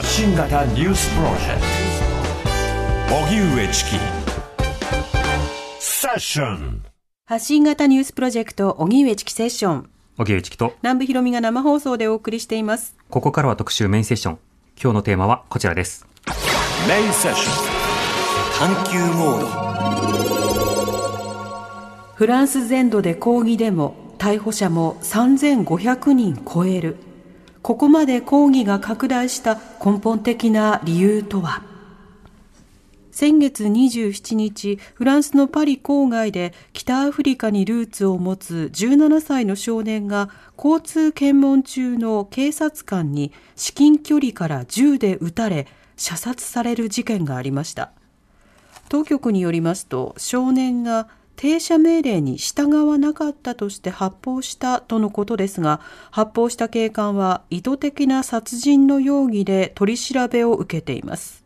発信型ニュースプロジェクト。荻上チキセッション。発信型ニュースプロジェクト荻上チキセッション。荻上チキと。南部ひろみが生放送でお送りしています。ここからは特集メインセッション。今日のテーマはこちらです。メインセッション。探求モード。フランス全土で抗議デモ。逮捕者も3500人超えるここまで抗議が拡大した根本的な理由とは？先月27日、フランスのパリ郊外で北アフリカにルーツを持つ17歳の少年が交通検問中の警察官に至近距離から銃で撃たれ射殺される事件がありました。当局によりますと少年が停車命令に従わなかったとして発砲したとのことですが発砲した警官は意図的な殺人の容疑で取り調べを受けています。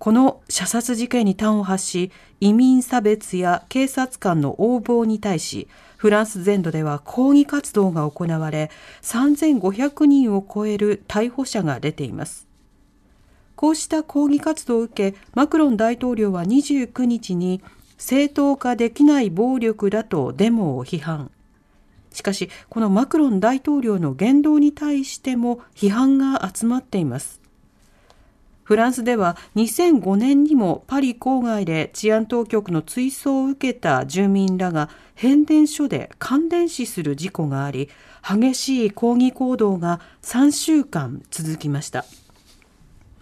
この射殺事件に端を発し移民差別や警察官の横暴に対しフランス全土では抗議活動が行われ3500人を超える逮捕者が出ています。こうした抗議活動を受け、マクロン大統領は29日に正当化できない暴力だとデモを批判。しかし、このマクロン大統領の言動に対しても批判が集まっています。フランスでは2005年にもパリ郊外で治安当局の追走を受けた住民らが変電所で感電死する事故があり、激しい抗議行動が3週間続きました。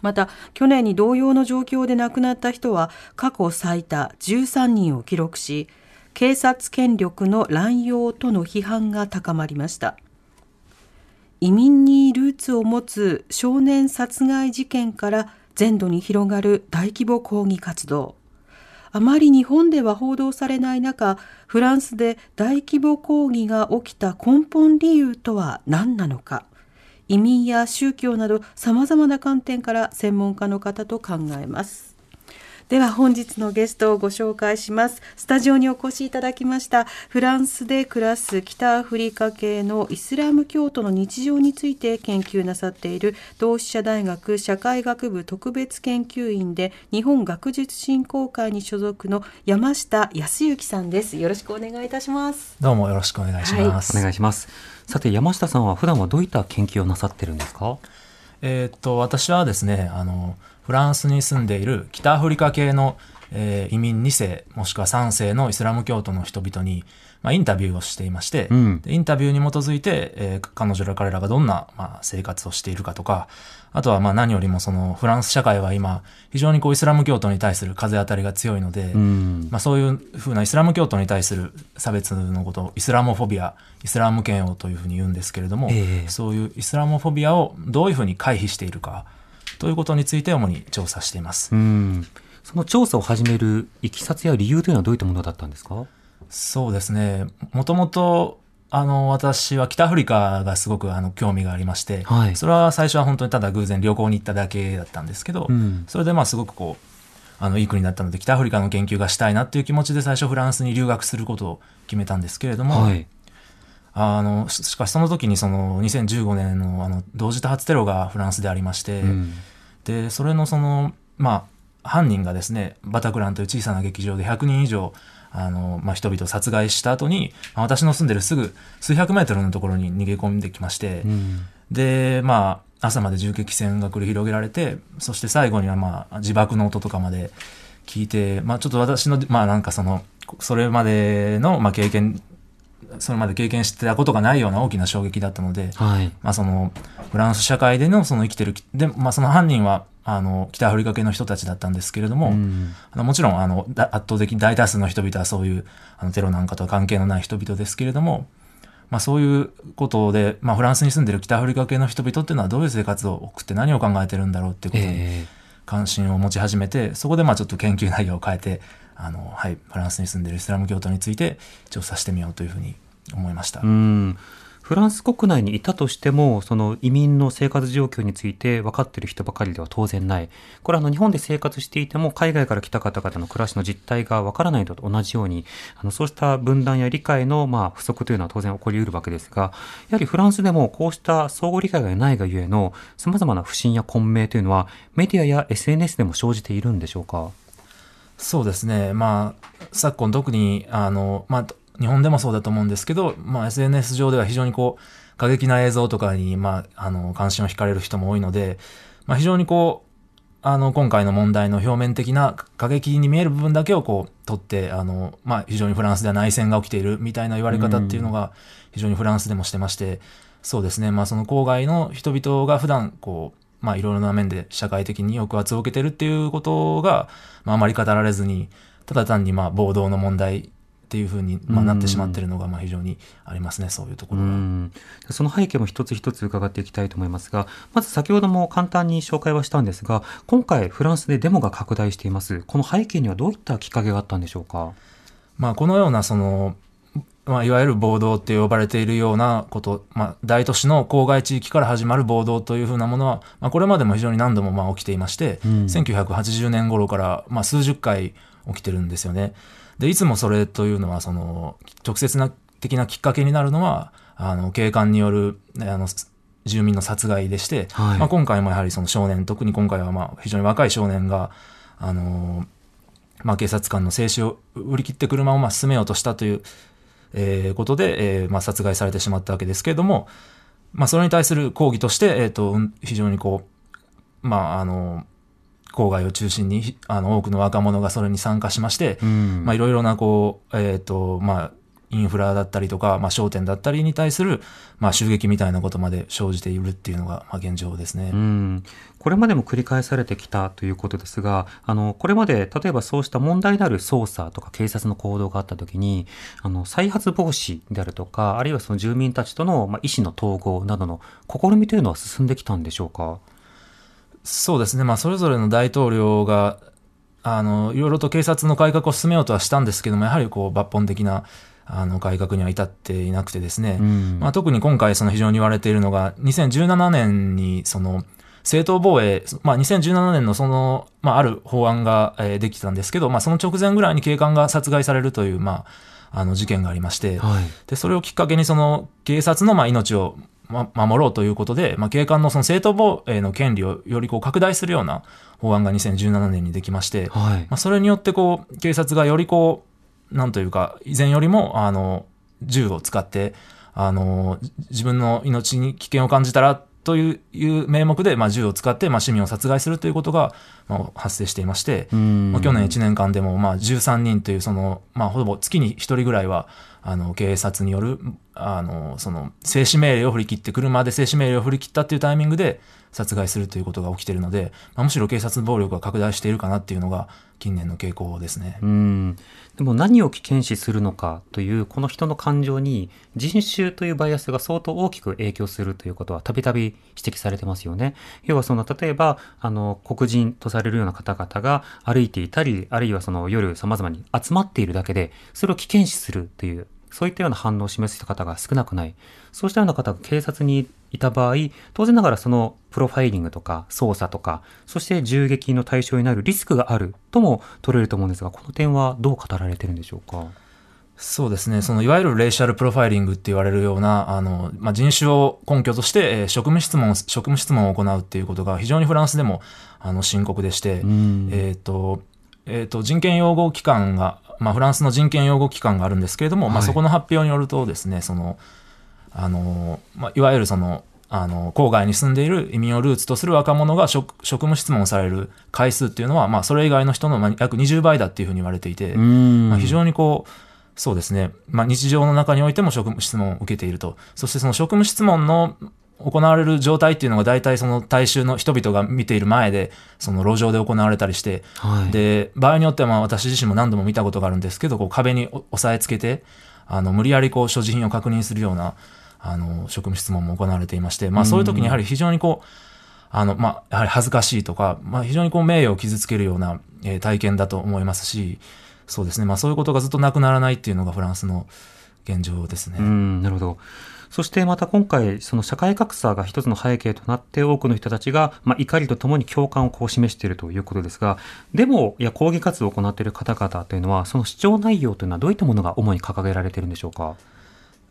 また去年に同様の状況で亡くなった人は過去最多13人を記録し警察権力の乱用との批判が高まりました。移民にルーツを持つ少年殺害事件から全土に広がる大規模抗議活動。あまり日本では報道されない中フランスで大規模抗議が起きた根本理由とは何なのか。移民や宗教など様々な観点から専門家の方と考えます。では本日のゲストをご紹介します。スタジオにお越しいただきました。フランスで暮らす北アフリカ系のイスラム教徒の日常について研究なさっている同志社大学社会学部特別研究員で日本学術振興会に所属の山下康之さんです。よろしくお願いいたします。どうもよろしくお願いします。お願いしますさて山下さんは普段はどういった研究をなさってるんですか？えーっと、私はですね、あの、フランスに住んでいる北アフリカ系の、えー移民2世、もしくは3世のイスラム教徒の人々に、まあ、インタビューをしていまして、うん。でインタビューに基づいて、えー彼女ら彼らがどんな、まあ、生活をしているかとか、あとはまあ何よりもそのフランス社会は今、非常にこうイスラム教徒に対する風当たりが強いので、うんまあ、そういうふうなイスラム教徒に対する差別のことをイスラモフォビア、イスラム嫌悪というふうに言うんですけれども、ええそういうイスラモフォビアをどういうふうに回避しているかということについて主に調査しています。うんその調査を始めるいきさつや理由というのはどういったものだったんですか？そうですね。もともと、あの、私は北アフリカがすごくあの興味がありまして、はい。それは最初は本当にただ偶然旅行に行っただけだったんですけど、うん。それでまあすごくこう、あの、いい国だったので、北アフリカの研究がしたいなっていう気持ちで最初フランスに留学することを決めたんですけれども、はい。あの、ししかしその時にその2015年のあの同時多発テロがフランスでありまして、うん。で、それのその、まあ、犯人がですね、バタクランという小さな劇場で100人以上、あの、まあ、人々を殺害した後に、まあ私の住んでるすぐ数百メートルのところに逃げ込んできまして、うん。で、まあ、朝まで銃撃戦が繰り広げられて、そして最後にはまあ、自爆の音とかまで聞いて、まあ、ちょっと私の、まあ、なんかその、それまでの、まあ、経験、それまで経験してたことがないような大きな衝撃だったので、はい。まあ、そのフランス社会でのその生きてるで、まあ、その犯人はあの北アフリカ系の人たちだったんですけれども、うん。あのもちろんあのだ圧倒的に大多数の人々はそういうあのテロなんかとは関係のない人々ですけれども、まあ、そういうことで、まあ、フランスに住んでる北アフリカ系の人々っていうのはどういう生活を送って何を考えてるんだろうっていうことにえ関心を持ち始めて、そこでまあちょっと研究内容を変えてあの、はい、フランスに住んでるイスラム教徒について調査してみようというふうに思いました。えうんフランス国内にいたとしても、その移民の生活状況について分かっている人ばかりでは当然ない。これはあの日本で生活していても、海外から来た方々の暮らしの実態が分からないのと同じように、あのそうした分断や理解のまあ不足というのは当然起こり得るわけですが、やはりフランスでもこうした相互理解がないがゆえの様々な不信や混迷というのは、メディアや SNS でも生じているんでしょうか？そうですね。まあ、昨今特に、あの、まあ、日本でもそうだと思うんですけど、まあ、SNS 上では非常にこう、過激な映像とかに、まあ、あの、関心を惹かれる人も多いので、まあ、非常にこう、あの、今回の問題の表面的な過激に見える部分だけをこう、取って、あの、まあ、非常にフランスでは内戦が起きているみたいな言われ方っていうのが、非常にフランスでもしてまして、そうですね、まあ、その郊外の人々が普段、こう、まあ、いろいろな面で社会的に抑圧を受けてるっていうことが、まあ、あまり語られずに、ただ単に、まあ、暴動の問題っていうふうに、まあ、なってしまっているのが、まあ、非常にありますね、そういうところが。その背景も一つ一つ伺っていきたいと思いますが、まず先ほども簡単に紹介はしたんですが、今回フランスでデモが拡大しています。この背景にはどういったきっかけがあったんでしょうか？まあ、このような、その、まあ、いわゆる暴動って呼ばれているようなこと、まあ、大都市の郊外地域から始まる暴動というふうなものは、まあ、これまでも非常に何度もまあ起きていまして、うん、1980年頃からまあ数十回起きてるんですよね。で、いつもそれというのは、その、直接な的なきっかけになるのは、あの、警官による、あの、住民の殺害でして、はい、まあ、今回もやはりその少年、特に今回はまあ非常に若い少年が、あのまあ、警察官の静止を売り切って車をまあ進めようとしたという、えー、ことで、えーまあ、殺害されてしまったわけですけれども、まあ、それに対する抗議として、えっ、ー、と、非常にこう、まあ、あの、郊外を中心にあの多くの若者がそれに参加しまして、まあ、いろいろなこう、えっ、ー、とまあ、インフラだったりとか、まあ、商店だったりに対する、まあ、襲撃みたいなことまで生じているっていうのが、まあ、現状ですね。うん。これまでも繰り返されてきたということですが、あの、これまで、例えばそうした問題のある捜査とか警察の行動があったときに、あの、再発防止であるとか、あるいはその住民たちとの、まあ、意思の統合などの試みというのは進んできたんでしょうか？そうですね、まあ、それぞれの大統領が、あの、いろいろと警察の改革を進めようとはしたんですけども、やはりこう、抜本的な、あの、改革には至っていなくてですね、うん、まあ、特に今回、その非常に言われているのが、2017年に、その、正当防衛、まあ、2017年のその、まあ、ある法案が、えー、できたんですけど、まあ、その直前ぐらいに警官が殺害されるという、まあ、あの事件がありまして、はい、でそれをきっかけにその警察のまあ命をま、守ろうということで、まあ、警官のその正当防衛の権利をよりこう拡大するような法案が2017年にできまして、はい、まあ、それによってこう、警察がよりこう、なんというか、以前よりも、あの、銃を使って、あの、自分の命に危険を感じたら、という名目で、まあ、銃を使って、まあ、市民を殺害するということが、まあ、発生していまして、まあ、去年1年間でも、まあ、13人という、その、まあ、ほぼ月に1人ぐらいは、あの、警察による、あの、その、静止命令を振り切って、車で静止命令を振り切ったっていうタイミングで殺害するということが起きているので、まあ、むしろ警察暴力が拡大しているかなっていうのが、近年の傾向ですね。うん。でも何を危険視するのかという、この人の感情に人種というバイアスが相当大きく影響するということはたびたび指摘されてますよね。要はその、例えば、あの、黒人とされるような方々が歩いていたり、あるいはその夜様々に集まっているだけで、それを危険視するというそういったような反応を示した方が少なくない。そうしたような方が警察にいた場合、当然ながらそのプロファイリングとか捜査とか、そして銃撃の対象になるリスクがあるとも取れると思うんですが、この点はどう語られてるんでしょうか？そうですね。その、いわゆるレイシャルプロファイリングって言われるような、あの、まあ、人種を根拠として、えー、職務質問、職務質問を行うっていうことが非常にフランスでも、あの、深刻でして、えっ、と、えっ、ー、と、人権擁護機関がまあ、フランスの人権擁護機関があるんですけれども、はい、まあ、そこの発表によるとですね、その、あの、まあ、いわゆるその、あの、郊外に住んでいる移民をルーツとする若者が職職務質問される回数っていうのは、まあ、それ以外の人の約20倍だっていうふうに言われていて、まあ、非常にこう、そうですね。まあ、日常の中においても職務質問を受けていると。そしてその職務質問の行われる状態っていうのが大体その大衆の人々が見ている前で、その路上で行われたりして、はい、で、場合によってはまあ私自身も何度も見たことがあるんですけど、こう壁に押さえつけて、あの、無理やりこう所持品を確認するような、あの、職務質問も行われていまして、まあそういう時にやはり非常にこう、あの、まあ、やはり恥ずかしいとか、まあ非常にこう名誉を傷つけるような、えー、体験だと思いますし、そうですね、まあそういうことがずっとなくならないっていうのがフランスの、現状ですね。うん、なるほど。そしてまた今回、その社会格差が一つの背景となって、多くの人たちが、まあ、怒りとともに共感をこう示しているということですが、デモ、や、抗議活動を行っている方々というのは、その主張内容というのはどういったものが主に掲げられているんでしょうか？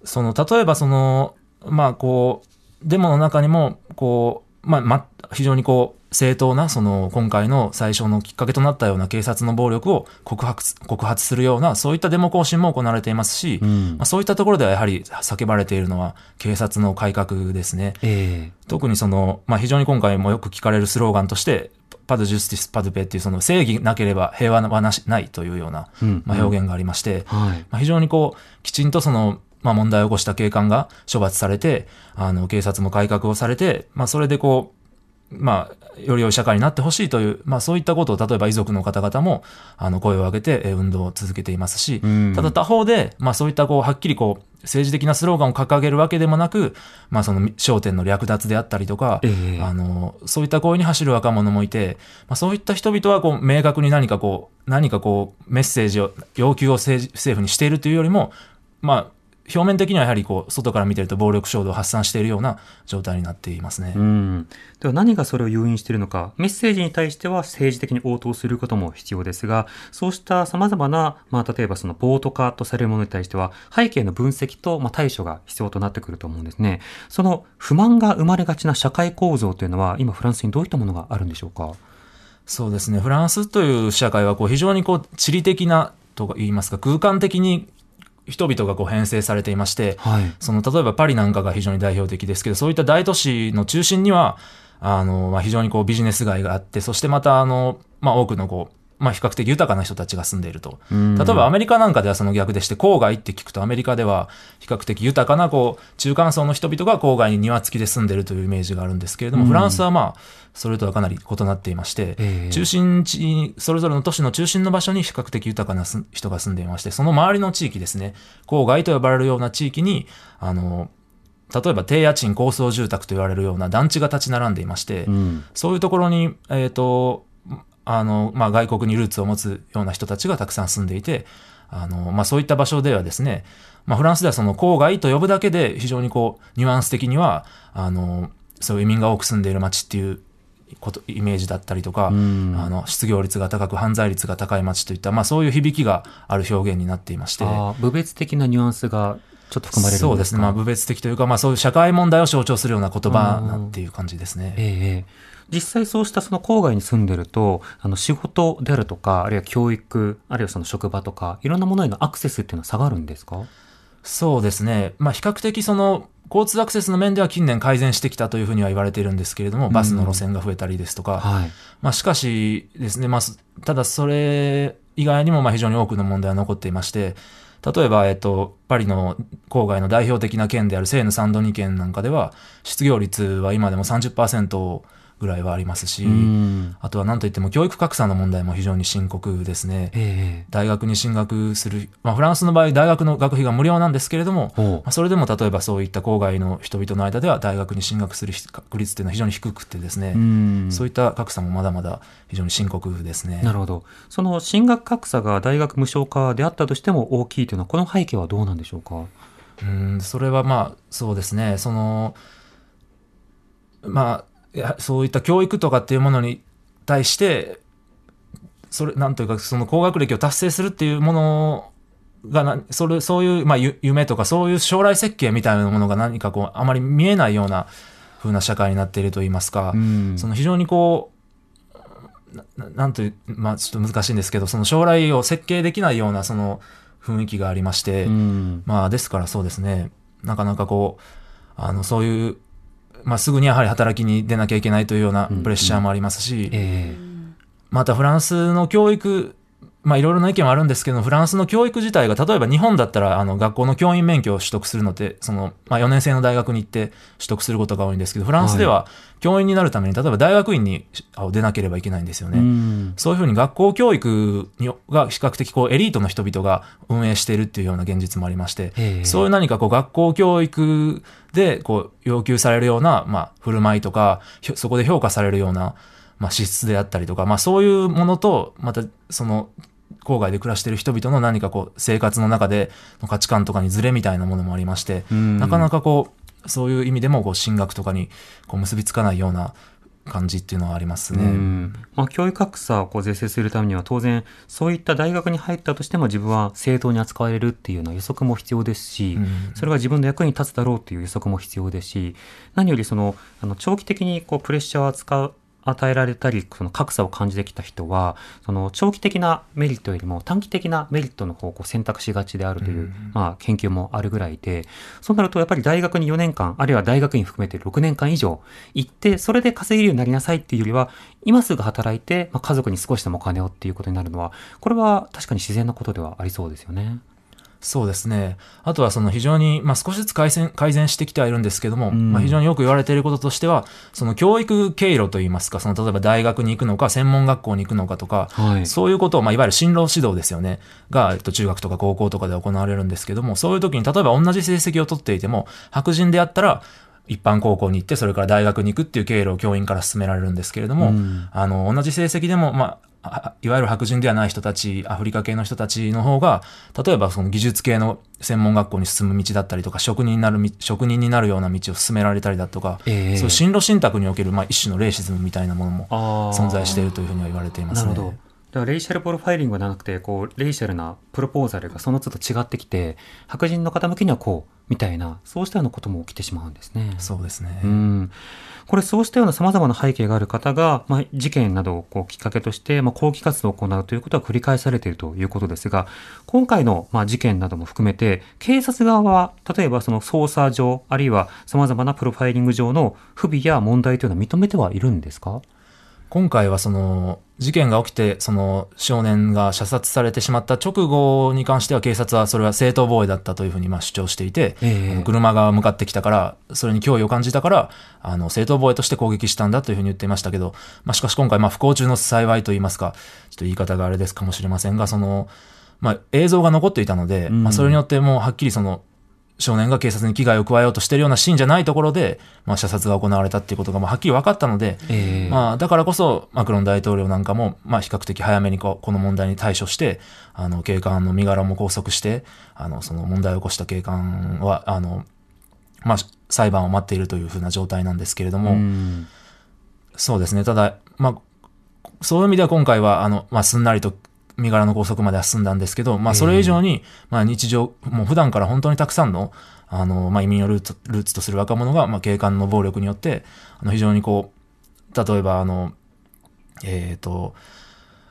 その、例えばその、まあこう、デモの中にも、こう、まあ、ま、非常にこう、正当な、その、今回の最初のきっかけとなったような警察の暴力を告発、告発するような、そういったデモ行進も行われていますし、うんまあ、そういったところではやはり叫ばれているのは、警察の改革ですね。え特にその、まあ、非常に今回もよく聞かれるスローガンとして、パドジュスティスパドペっていうその正義なければ平和はなしないというような、うんまあ、表現がありまして。まあ、非常にこう、きちんとその、まあ、問題を起こした警官が処罰されて、あの、警察も改革をされて、まあ、それでこう、まあ、より良い社会になってほしいという、まあ、そういったことを、例えば遺族の方々も、あの、声を上げて、えー運動を続けていますし、うん。ただ他方で、まあ、そういったこう、はっきりこう、政治的なスローガンを掲げるわけでもなく、まあ、その焦点の略奪であったりとか、ええ。あの、そういった行為に走る若者もいて、まあ、そういった人々はこう明確に何かこう、何かこう、メッセージを、要求を政治政府にしているというよりも、まあ、表面的にはやはりこう、外から見てると暴力衝動を発散しているような状態になっていますね。うん。では何がそれを誘引しているのか、メッセージに対しては政治的に応答することも必要ですが、そうした様々な、まあ、例えばその暴徒化とされるものに対しては、背景の分析と、まあ、対処が必要となってくると思うんですね。その不満が生まれがちな社会構造というのは、今フランスにどういったものがあるんでしょうか？そうですね。フランスという社会はこう非常にこう地理的なとか言いますか、空間的に人々がこう編成されていまして、はい。その例えばパリなんかが非常に代表的ですけど、そういった大都市の中心には、あの、まあ、非常にこうビジネス街があって、そしてまたあの、まあ、多くのこう、まあ、比較的豊かな人たちが住んでいると。うん例えばアメリカなんかではその逆でして、郊外って聞くとアメリカでは比較的豊かなこう、中間層の人々が郊外に庭付きで住んでいるというイメージがあるんですけれども、うんフランスはまあ、それとはかなり異なっていまして、ええ中心地に、それぞれの都市の中心の場所に比較的豊かなす人が住んでいまして、その周りの地域ですね、郊外と呼ばれるような地域に、あの、例えば低家賃高層住宅と言われるような団地が立ち並んでいまして、うん。そういうところに、えっ、と、あの、まあ、外国にルーツを持つような人たちがたくさん住んでいて、あの、まあ、そういった場所ではですね、まあ、フランスではその郊外と呼ぶだけで非常にこう、ニュアンス的には、あの、そういう移民が多く住んでいる街っていうこと、イメージだったりとか、うん。あの、失業率が高く犯罪率が高い街といった、まあ、そういう響きがある表現になっていまして、ああ、部別的なニュアンスがちょっと含まれるんそうですね。まあ、部別的というか、まあ、そういう社会問題を象徴するような言葉なんていう感じですね。ええええ実際そうしたその郊外に住んでると、あの仕事であるとか、あるいは教育、あるいはその職場とか、いろんなものへのアクセスっていうのは下がるんですか？そうですね。まあ、比較的その、交通アクセスの面では近年改善してきたというふうには言われているんですけれども、バスの路線が増えたりですとか、はい。まあ、しかしですね、まあ、すただそれ以外にもまあ非常に多くの問題は残っていまして、例えば、えっと、パリの郊外の代表的な県であるセーヌ・サンドニ県なんかでは、失業率は今でも30%をぐらいはありますし、うん。あとは何といっても教育格差の問題も非常に深刻ですね。ええ大学に進学する、まあ、フランスの場合、大学の学費が無料なんですけれども、まあ、それでも例えばそういった郊外の人々の間では大学に進学する確率っていうのは非常に低くてですね、うん。そういった格差もまだまだ非常に深刻ですね。なるほど。その進学格差が大学無償化であったとしても大きいというのは、この背景はどうなんでしょうか？うん、それはまあ、そうですね、その、まあ、いやそういった教育とかっていうものに対して、それ、なんというか、その高学歴を達成するっていうものがな、それ、そういう、まあ、ゆ夢とか、そういう将来設計みたいなものが何かこう、あまり見えないような風な社会になっていると言いますか、うんその非常にこう、なななんという、まあ、ちょっと難しいんですけど、その将来を設計できないような、その雰囲気がありまして、うん。まあ、ですからそうですね、なかなかこう、あの、そういう、まあ、すぐにやはり働きに出なきゃいけないというようなプレッシャーもありますし、え。またフランスの教育、まあいろいろな意見はあるんですけど、フランスの教育自体が、例えば日本だったら、あの、学校の教員免許を取得するのって、その、まあ4年生の大学に行って取得することが多いんですけど、フランスでは教員になるために、例えば大学院にあ出なければいけないんですよえね。うん。そういうふうに学校教育にが比較的こうエリートの人々が運営しているっていうような現実もありまして、ええそういう何かこう学校教育でこう要求されるような、まあ、振る舞いとか、そこで評価されるような、まあ、資質であったりとか、まあ、そういうものと、またその郊外で暮らしている人々の何かこう生活の中での価値観とかにズレみたいなものもありまして、うん。なかなかこうそういう意味でもこう進学とかにこう結びつかないような感じっていうのはありますね。うん。まあ、教育格差をこう是正するためには当然そういった大学に入ったとしても自分は正当に扱われるっていうような予測も必要ですし、うん。それが自分の役に立つだろうという予測も必要ですし何よりそのあの長期的にこうプレッシャーを扱う与えられたりその格差を感じてきた人はその長期的なメリットよりも短期的なメリットの方をこう選択しがちであるという、まあ、研究もあるぐらいでそうなるとやっぱり大学に4年間あるいは大学院含めて6年間以上行ってそれで稼げるようになりなさいっていうよりは今すぐ働いて、まあ、家族に少しでもお金をっていうことになるのはこれは確かに自然なことではありそうですよね。そうですね。あとはその非常に、まあ、少しずつ改善改善してきてはいるんですけども、んまあ、非常によく言われていることとしては、その教育経路といいますか、その例えば大学に行くのか、専門学校に行くのかとか、はいそういうことを、まあ、いわゆる進路指導ですよね。が、えっと、中学とか高校とかで行われるんですけども、そういう時に、例えば同じ成績を取っていても、白人であったら、一般高校に行って、それから大学に行くっていう経路を教員から進められるんですけれども、うんあの、同じ成績でも、まいわゆる白人ではない人たち、アフリカ系の人たちの方が、例えばその技術系の専門学校に進む道だったりとか、職人になる道、職人になるような道を進められたりだとか、ええそう進路信託における、まあ、一種のレイシズムみたいなものも存在しているというふうには言われていますね。なるほど。だからレイシャルプロファイリングではなくて、こう、 racial なプロポーザルがその都度違ってきて、白人の方向けにはこう、みたいな、そうしたようなことも起きてしまうんですね。そうですね。うん。これ、そうしたような様々な背景がある方が、まあ、事件などをこうきっかけとして、まあ、抗議活動を行うということは繰り返されているということですが、今回の、まあ、事件なども含めて、警察側は、例えばその捜査上、あるいは様々なプロファイリング上の不備や問題というのは認めてはいるんですか？今回はその事件が起きて、その少年が射殺されてしまった直後に関しては警察はそれは正当防衛だったというふうにまあ主張していて、ええ。あの車が向かってきたから、それに脅威を感じたから、あの正当防衛として攻撃したんだというふうに言っていましたけど、まあ、しかし今回まあ不幸中の幸いと言いますか、ちょっと言い方があれですかもしれませんが、その、まあ、映像が残っていたので、うん。まあ、それによってもうはっきりその少年が警察に危害を加えようとしているようなシーンじゃないところで、まあ、射殺が行われたっていうことがまあはっきり分かったので、ええまあ、だからこそ、マクロン大統領なんかも、まあ、比較的早めにこうこの問題に対処して、あの、警官の身柄も拘束して、あの、その問題を起こした警官は、あの、まあ、裁判を待っているというふうな状態なんですけれども、うんそうですね。ただ、まあ、そういう意味では今回は、あの、まあ、すんなりと身柄の拘束までは進んだんですけど、まあ、それ以上に、まあ、日常、もう普段から本当にたくさんの、あの、まあ、移民をルーツ、ルーツとする若者が、まあ、警官の暴力によって、あの、非常にこう、例えば、あの、えっ、と、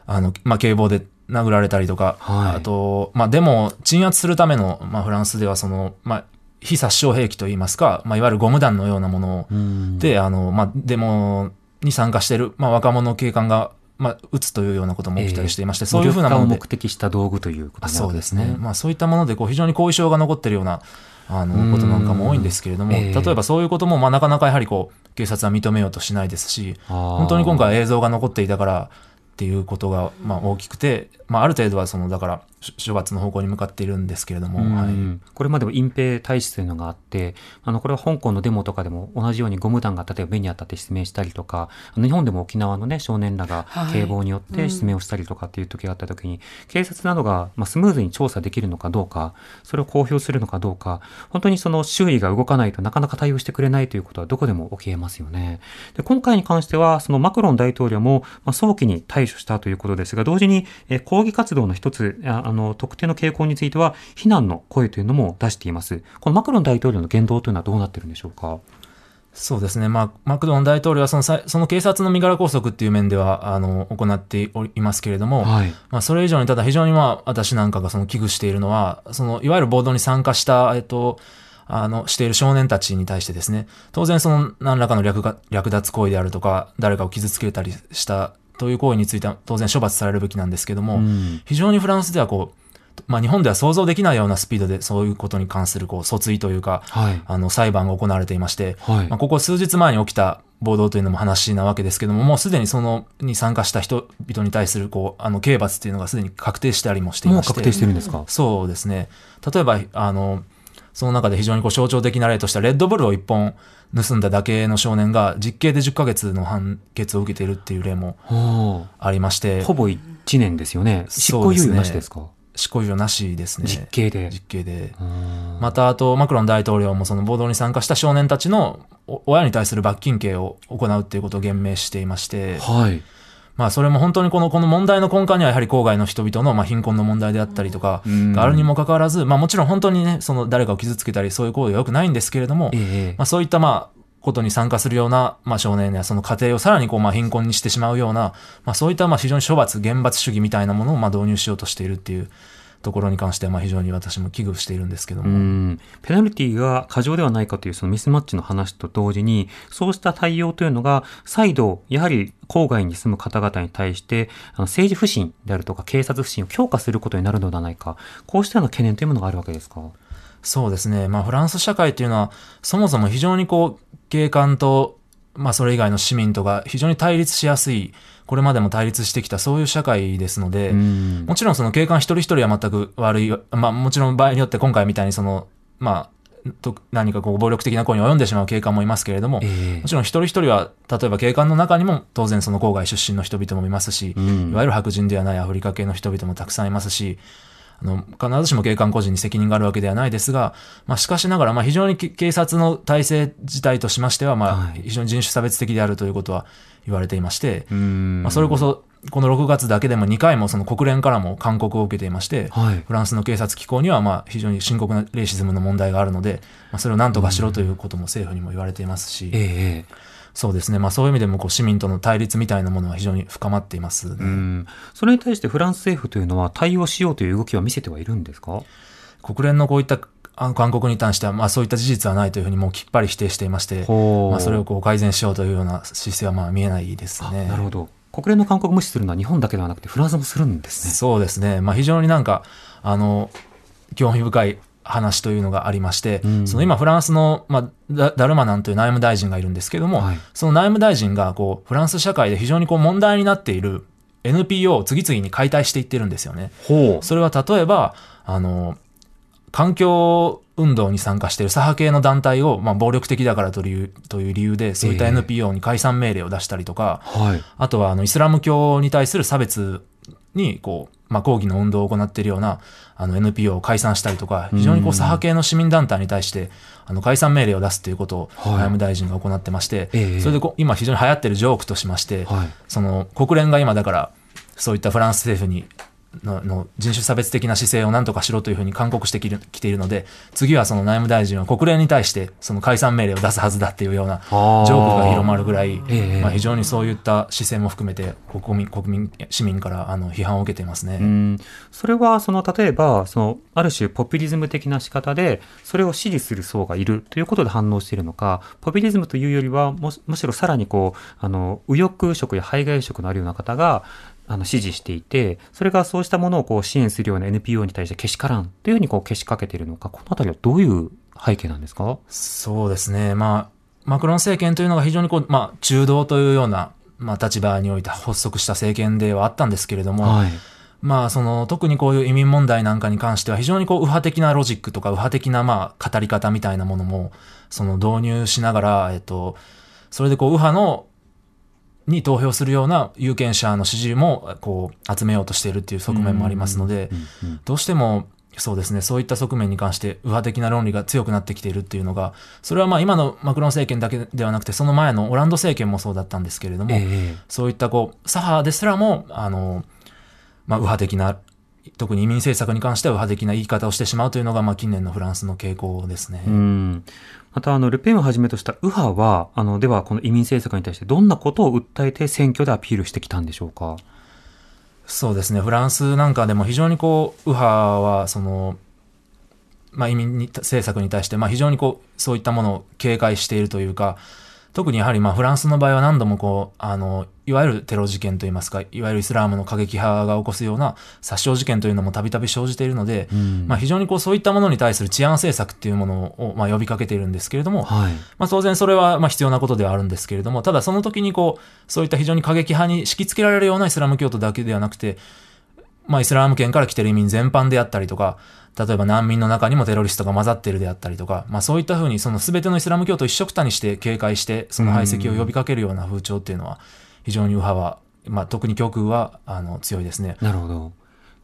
あの、まあ、警棒で殴られたりとか、はい。あと、まあ、デモを鎮圧するための、まあ、フランスではその、まあ、非殺傷兵器といいますか、まあ、いわゆるゴム弾のようなもので、あの、まあ、デモに参加している、まあ、若者警官が、まあ、撃つというようなことも起きたりしていまして、そういうふうなものを目、的した道具ということあになるわけそうですね。まあ、そういったもので、こう、非常に後遺症が残っているような、あうん。の、ことなんかも多いんですけれども、ええ。例えばそういうことも、まあ、なかなかやはりこう、警察は認めようとしないですし、本本当に今回は映像が残っていたからっていうことが、まあ、大きくて、まあ、ある程度はその、だから、処処罰の方向に向かっているんですけれども、はい。うんこれまでも隠蔽体質というのがあって、あの、これは香港のデモとかでも同じようにゴム弾が例えば目に当たって失明したりとか、あの日本でも沖縄のね、少年らがはい警棒によって失明をしたりとかっていう時があった時に、警察などが、まあ、スムーズに調査できるのかどうか、それを公表するのかどうか、本当にその周囲が動かないとなかなか対応してくれないということはどこでも起きえますよね。で、今回に関しては、そのマクロン大統領も、まあ、早期に対処したということですが、同時に、えー抗議活動の一つ、ああの、特定の傾向については、非難の声というのも出しています。このマクロン大統領の言動というのはどうなってるんでしょうか？そうですね。まあ、マクドン大統領はそのさその警察の身柄拘束っていう面では、あの、行っておりますけれども、はい。まあ、それ以上に、ただ非常にまあ、私なんかがその危惧しているのは、その、いわゆる暴動に参加した、えっと、あの、している少年たちに対してですね、当然その何らかの略が略奪行為であるとか、誰かを傷つけたりしたという行為については当然処罰されるべきなんですけども、うん非常にフランスではこう、まあ日本では想像できないようなスピードでそういうことに関するこう訴追というか、はい。あの裁判が行われていまして、はいまあ、ここ数日前に起きた暴動というのも話なわけですけども、もうすでにそのに参加した人々に対するこうあの刑罰っていうのがすでに確定してありもしていまして。確定してるんですか？そうですね。例えば、あの、その中で非常にこう象徴的な例としては、レッドブルを1本盗んだだけの少年が実刑で10ヶ月の判決を受けているっていう例もほありまして、うほぼ1年ですよね。執行猶予なしですか？執行猶予なしですね。実刑で。実刑で。うんまた、あと、マクロン大統領もその暴動に参加した少年たちのお親に対する罰金刑を行うっていうことを言明していまして、はい。まあ、それも本当にこの、この問題の根幹にはやはり郊外の人々の、まあ、貧困の問題であったりとか、があるにもかかわらず、まあ、もちろん本当にね、その誰かを傷つけたり、そういう行為は良くないんですけれども、ええ。まあ、そういった、まあ、ことに参加するような、まあ、少年やその家庭をさらにこう、まあ、貧困にしてしまうような、まあ、そういった、まあ、非常に処罰、厳罰主義みたいなものを、まあ、導入しようとしているっていうところに関しては、まあ、非常に私も危惧しているんですけどうも。んペナルティが過剰ではないかというそのミスマッチの話と同時に、そうした対応というのが、再度、やはり郊外に住む方々に対して、あの政治不信であるとか警察不信を強化することになるのではないか、こうしたような懸念というものがあるわけですか？そうですね。まあ、フランス社会っていうのは、そもそも非常にこう、警官と、まあ、それ以外の市民とが非常に対立しやすい、これまでも対立してきた、そういう社会ですので、うん。もちろんその警官一人一人は全く悪い、まあ、もちろん場合によって今回みたいにその、まあ、と何かこう暴力的な行為に及んでしまう警官もいますけれども、ええ。もちろん一人一人は、例えば警官の中にも当然その郊外出身の人々もいますし、うん。いわゆる白人ではないアフリカ系の人々もたくさんいますし、あの、必ずしも警官個人に責任があるわけではないですが、まあしかしながら、まあ非常にけ警察の体制自体としましては、まあはい。非常に人種差別的であるということは言われていまして、うん。まあそれこそ、この6月だけでも2回もその国連からも勧告を受けていまして、はい。フランスの警察機構にはまあ非常に深刻なレイシズムの問題があるので、まあ、それを何とかしろということも政府にも言われていますし、ええええそうですね、まあ、そういう意味でもこう市民との対立みたいなものは非常に深まっています、ねうん。それに対してフランス政府というのは対応しようという動きは見せてはいるんですか？国連のこういったあ勧告に関しては、まあ、そういった事実はないというふうにもうきっぱり否定していまして、まあ、それをこう改善しようというような姿勢はまあ見えないですあね。なるほど。国連の勧告を無視するのは日本だけではなくてフランスもするんですね。そうですね。まあ、非常になんか、あの、興味深い話というのがありまして、うんその今フランスの、まあ、ダダルマナンという内務大臣がいるんですけども、はいその内務大臣が、こう、フランス社会で非常にこう問題になっている NPO を次々に解体していってるんですよね。ほそれは例えば、あの、環境運動に参加している左派系の団体を、まあ、暴力的だからというという理由で、そういったええ NPO に解散命令を出したりとか、はい。あとはあのイスラム教に対する差別にこう、まあ、抗議の運動を行っているようなあの NPO を解散したりとか、非常にこう左派系の市民団体に対してあの解散命令を出すということをはい。外務大臣が行ってまして、ええ。それで今非常に流行ってるジョークとしまして、はい。その国連が今だからそういったフランス政府にのの人種差別的な姿勢を何とかしろというふうに勧告してきているので次はその内務大臣は国連に対してその解散命令を出すはずだっていうようなジョークが広まるぐらい、ええまあ、非常にそういった姿勢も含めて国民国民市民からあの批判を受けていますね。うん、それはその例えばそのある種ポピュリズム的な仕方でそれを支持する層がいるということで反応しているのかポピュリズムというよりはもむしろさらにこうあの右翼色や排外色のあるような方があの支持していてそれがそうしたものをこう支援するような NPO に対してけしからんというふうにこうけしかけているのかこのあたりはどういう背景なんですか？そうですね。まあ、マクロン政権というのが非常にこう、まあ、中道というような、まあ、立場において発足した政権ではあったんですけれども、はい。まあ、その、特にこういう移民問題なんかに関しては、非常にこう、右派的なロジックとか、右派的な、まあ、語り方みたいなものも、その、導入しながら、えっと、それでこう、右派の、に投票するような有権者の支持も、こう、集めようとしているっていう側面もありますので、どうしても、そうですね、そういった側面に関して、右派的な論理が強くなってきているっていうのが、それはまあ、今のマクロン政権だけではなくて、その前のオランド政権もそうだったんですけれども、ええそういったこう、左派ですらも、あの、まあ、右派的な、特に移民政策に関しては右派的な言い方をしてしまうというのが、まあ、近年のフランスの傾向ですね。うん。また、あの、ルペンをはじめとした右派は、あの、では、この移民政策に対してどんなことを訴えて選挙でアピールしてきたんでしょうか？そうですね、フランスなんかでも非常にこう、右派は、その、まあ、移民に政策に対して、まあ、非常にこう、そういったものを警戒しているというか、特にやはりまあフランスの場合は何度もこう、あの、いわゆるテロ事件といいますか、いわゆるイスラームの過激派が起こすような殺傷事件というのもたびたび生じているので、うんまあ非常にこうそういったものに対する治安政策っていうものをまあ呼びかけているんですけれども、はい。まあ当然それはまあ必要なことではあるんですけれども、ただその時にこう、そういった非常に過激派に敷き付けられるようなイスラム教徒だけではなくて、まあ、イスラム圏から来てる移民全般であったりとか、例えば難民の中にもテロリストが混ざってるであったりとか、まあそういったふうにその全てのイスラム教徒一緒くたにして警戒して、その排斥を呼びかけるような風潮っていうのは、非常に右派は、まあ特に極右は、あの、強いですね。なるほど。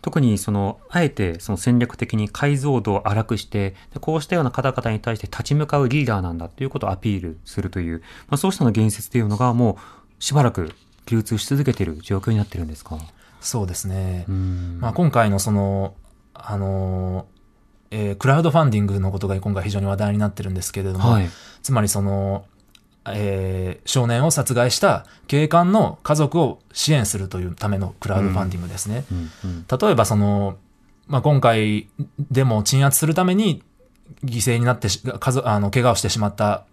特にその、あえてその戦略的に解像度を荒くして、でこうしたような方々に対して立ち向かうリーダーなんだということをアピールするという、まあ、そうしたの言説というのがもうしばらく流通し続けている状況になってるんですか？そうですね。うんまあ今回のその、あの、えークラウドファンディングのことが今回非常に話題になってるんですけれども、はい。つまりその、えー少年を殺害した警官の家族を支援するというためのクラウドファンディングですね。うんうん例えばその、まあ、今回でも鎮圧するために犠牲になってし家族あの怪我をしてしまった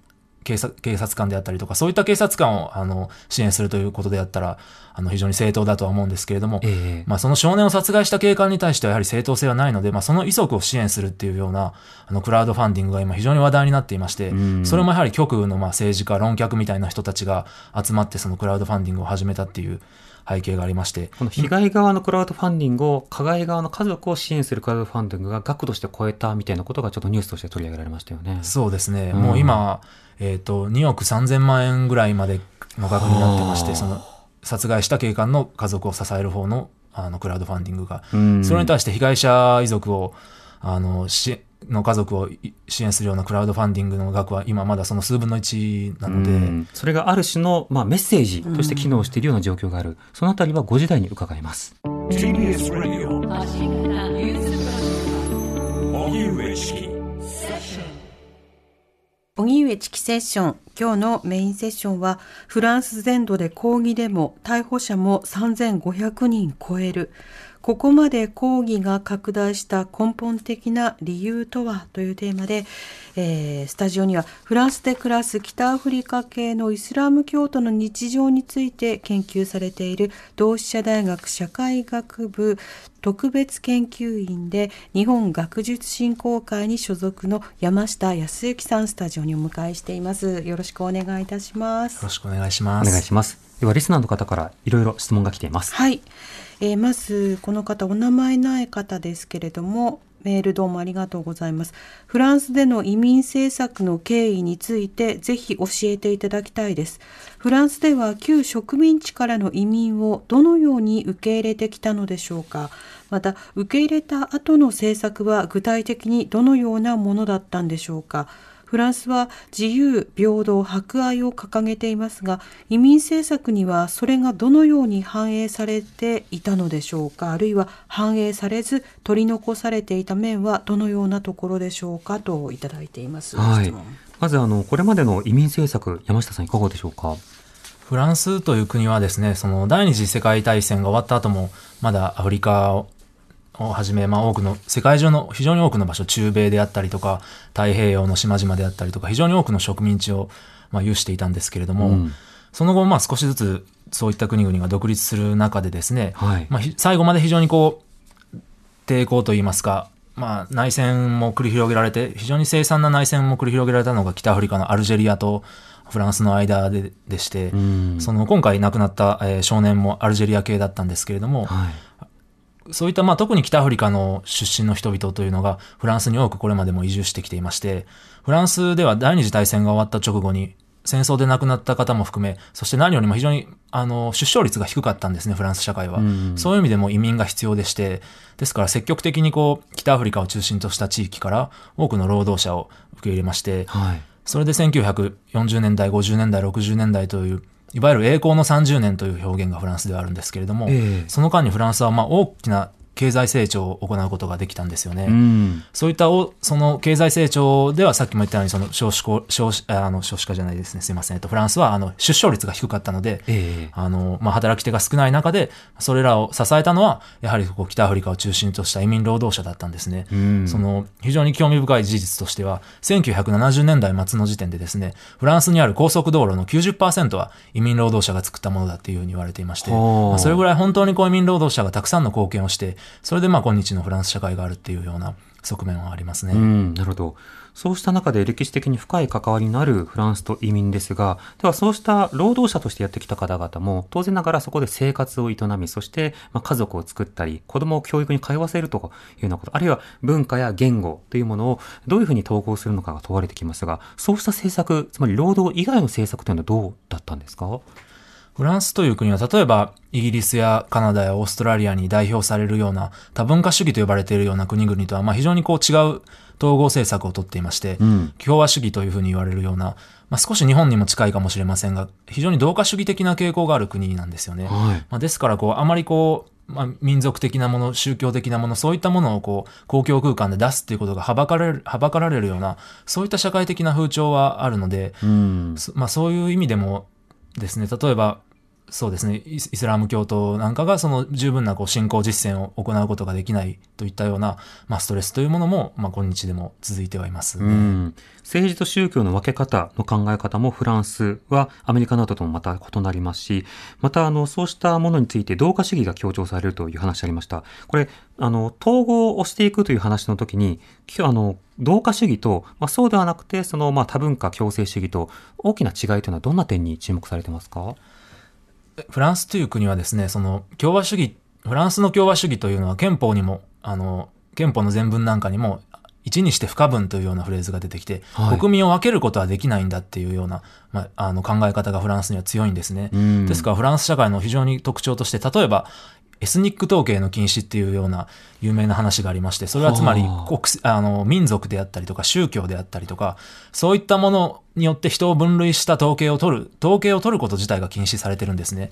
警察警察官であったりとかそういった警察官をあの支援するということであったらあの非常に正当だとは思うんですけれども、ええまあ、その少年を殺害した警官に対してはやはり正当性はないので、まあ、その遺族を支援するっていうようなあのクラウドファンディングが今非常に話題になっていまして、うんそれもやはり極右のまあ政治家論客みたいな人たちが集まってそのクラウドファンディングを始めたっていう背景がありましてこの被害側のクラウドファンディングを加害側の家族を支援するクラウドファンディングが額として超えたみたいなことがちょっとニュースとして取り上げられましたよね。そうですね、うんもう今、えっと2億3000万円ぐらいまでの額になってましてその殺害した警官の家族を支える方のあのクラウドファンディングが。うん。それに対して被害者遺族を、あの、し、の家族をい支援するようなクラウドファンディングの額は今まだその数分の1なので、うん。それがある種の、まあ、メッセージとして機能しているような状況がある。そのあたりは5時台に伺います。TBS Radio 荻上チキセッション。今日のメインセッションはフランス全土で抗議デモ。逮捕者も3500人超える。ここまで抗議が拡大した根本的な理由とはというテーマで、えースタジオにはフランスで暮らす北アフリカ系のイスラム教徒の日常について研究されている同志社大学社会学部特別研究員で日本学術振興会に所属の山下康之さんスタジオにお迎えしていますよろしくお願いいたしますよろしくお願いしますお。願いします。では、リスナーの方からいろいろ質問が来ています。はい、えーまずこの方お名前ない方ですけれどもメールどうもありがとうございます。フランスでの移民政策の経緯についてぜひ教えていただきたいです。フランスでは旧植民地からの移民をどのように受け入れてきたのでしょうか。また受け入れた後の政策は具体的にどのようなものだったんでしょうか。フランスは自由、平等、博愛を掲げていますが、移民政策にはそれがどのように反映されていたのでしょうか、あるいは反映されず取り残されていた面はどのようなところでしょうか？といただいています。はい。まず、あの、これまでの移民政策、山下さんいかがでしょうか？フランスという国はですね、その第二次世界大戦が終わった後も、まだアフリカををはじめ、まあ多くの、世界中の非常に多くの場所、中米であったりとか、太平洋の島々であったりとか、非常に多くの植民地を、まあ、有していたんですけれども、うんその後、まあ少しずつそういった国々が独立する中でですね、はい。まあ、ひ最後まで非常にこう、抵抗といいますか、まあ、内戦も繰り広げられて、非常に凄惨な内戦も繰り広げられたのが北アフリカのアルジェリアとフランスの間ででして、うんその今回亡くなった、えー少年もアルジェリア系だったんですけれども、はい。そういった、まあ、特に北アフリカの出身の人々というのがフランスに多くこれまでも移住してきていまして、フランスでは第二次大戦が終わった直後に戦争で亡くなった方も含め、そして何よりも非常にあの出生率が低かったんですね、フランス社会は。うんそういう意味でも移民が必要でして、ですから積極的にこう北アフリカを中心とした地域から多くの労働者を受け入れまして、はい。それで1940年代、50年代、60年代という、いわゆる栄光の30年という表現がフランスではあるんですけれども、ええ。その間にフランスはまあ大きな経済成長を行うことができたんですよね。うん。そういったおその経済成長ではさっきも言ったようにその少子化少子あの少子化じゃないですねすいません、えっと、フランスはあの出生率が低かったので、ええあのまあ、働き手が少ない中でそれらを支えたのはやはりこう北アフリカを中心とした移民労働者だったんですね。うんその非常に興味深い事実としては1970年代末の時点でですねフランスにある高速道路の90%は移民労働者が作ったものだっていうふうに言われていまして、まあそれぐらい本当にこう移民労働者がたくさんの貢献をしてそれでまあ今日のフランス社会があるっていうような側面はありますね。なるほど。そうした中で歴史的に深い関わりのあるフランスと移民ですが、ではそうした労働者としてやってきた方々も、当然ながらそこで生活を営み、そしてまあ家族を作ったり、子供を教育に通わせるというようなこと、あるいは文化や言語というものをどういうふうに統合するのかが問われてきますが、そうした政策、つまり労働以外の政策というのはどうだったんですか？フランスという国は例えばイギリスやカナダやオーストラリアに代表されるような多文化主義と呼ばれているような国々とはまあ非常にこう違う統合政策をとっていまして、うん、共和主義というふうに言われるような、まあ、少し日本にも近いかもしれませんが、非常に同化主義的な傾向がある国なんですよね。はい、まあ、ですからこう、あまりこう、まあ、民族的なもの、宗教的なもの、そういったものをこう、公共空間で出すっていうことがはばかられる、はばかられるような、そういった社会的な風潮はあるので、うん、まあそういう意味でもですね、例えば、そうですね。イスラム教徒なんかがその十分なこう信仰実践を行うことができないといったような、まあ、ストレスというものも、まあ、今日でも続いてはいます、ね、政治と宗教の分け方の考え方もフランスはアメリカなどともまた異なりますしまたあのそうしたものについて同化主義が強調されるという話ありました。これあの統合をしていくという話の時にあの同化主義と、まあ、そうではなくてその、まあ、多文化共生主義と大きな違いというのはどんな点に注目されてますか？フランスという国はですね、その共和主義、フランスの共和主義というのは憲法にも、あの、憲法の全文なんかにも、一にして不可分というようなフレーズが出てきて、はい、国民を分けることはできないんだっていうような、まあ、あの考え方がフランスには強いんですね。ですからフランス社会の非常に特徴として、例えばエスニック統計の禁止っていうような有名な話がありまして、それはつまり国あの民族であったりとか宗教であったりとか、そういったものによって人を分類した統計を取る、統計を取ること自体が禁止されてるんですね。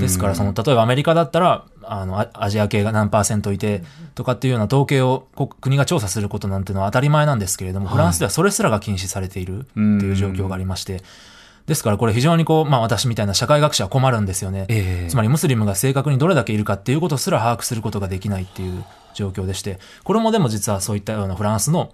ですから、その、例えばアメリカだったら、あの、アジア系が何パーセントいてとかっていうような統計を国が調査することなんてのは当たり前なんですけれども、フランスではそれすらが禁止されているっていう状況がありまして、ですからこれ非常にこう、まあ私みたいな社会学者は困るんですよね。えー、つまりムスリムが正確にどれだけいるかっていうことすら把握することができないっていう状況でして、これもでも実はそういったようなフランスの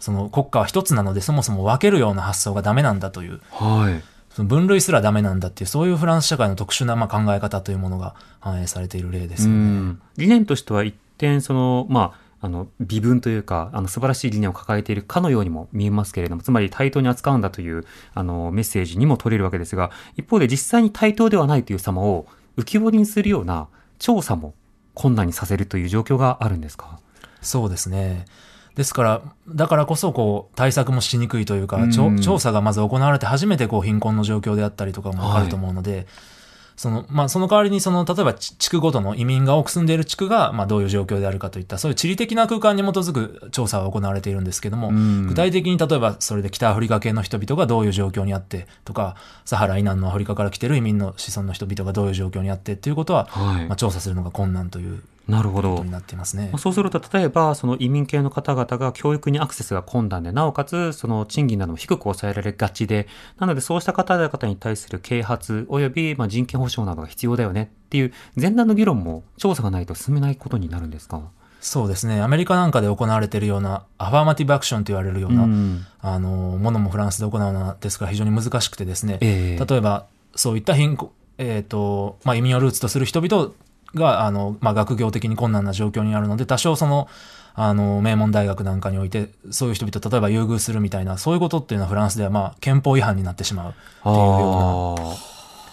その国家は一つなのでそもそも分けるような発想がダメなんだという。はいその分類すらダメなんだっていう、そういうフランス社会の特殊なまあ考え方というものが反映されている例ですよね。理念としては一点、その、まあ、あの、微分というか、あの、素晴らしい理念を抱えているかのようにも見えますけれども、つまり対等に扱うんだという、あの、メッセージにも取れるわけですが、一方で実際に対等ではないという様を浮き彫りにするような調査も困難にさせるという状況があるんですか？そうですね。ですから、だからこそ、こう、対策もしにくいというか、調査がまず行われて初めて、こう、貧困の状況であったりとかもわかると思うので、はいその、まあ、その代わりに、その、例えば地区ごとの移民が多く住んでいる地区が、まあ、どういう状況であるかといった、そういう地理的な空間に基づく調査が行われているんですけども、具体的に例えば、それで北アフリカ系の人々がどういう状況にあって、とか、サハラ以南のアフリカから来てる移民の子孫の人々がどういう状況にあってっていうことは、はい、まあ、調査するのが困難というなるほど。になっていますね。そうすると、例えば、その移民系の方々が教育にアクセスが困難で、なおかつ、その賃金なども低く抑えられがちで、なので、そうした方々に対する啓発及び、まあ、人権保障などが必要だよねっていう前段の議論も調査がないと進めないことになるんですか？そうですね。アメリカなんかで行われているような、アファーマティブアクションと言われるような、うん、あの、ものもフランスで行うのですから非常に難しくてですね、えー、例えば、そういった貧困、えっ、ー、と、まあ、移民をルーツとする人々が、あの、まあ、学業的に困難な状況にあるので、多少その、あの、名門大学なんかにおいて、そういう人々、例えば優遇するみたいな、そういうことっていうのはフランスでは、まあ、憲法違反になってしまうっていうよ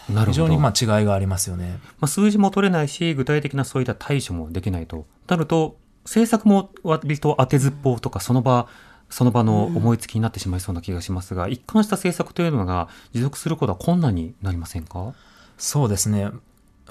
うな、な非常にまあ違いがありますよね。まあ、数字も取れないし、具体的なそういった対処もできないと。なると、政策も割と当てずっぽうとか、その場、その場の思いつきになってしまいそうな気がしますが、一貫した政策というのが持続することは困難になりませんか？そうですね。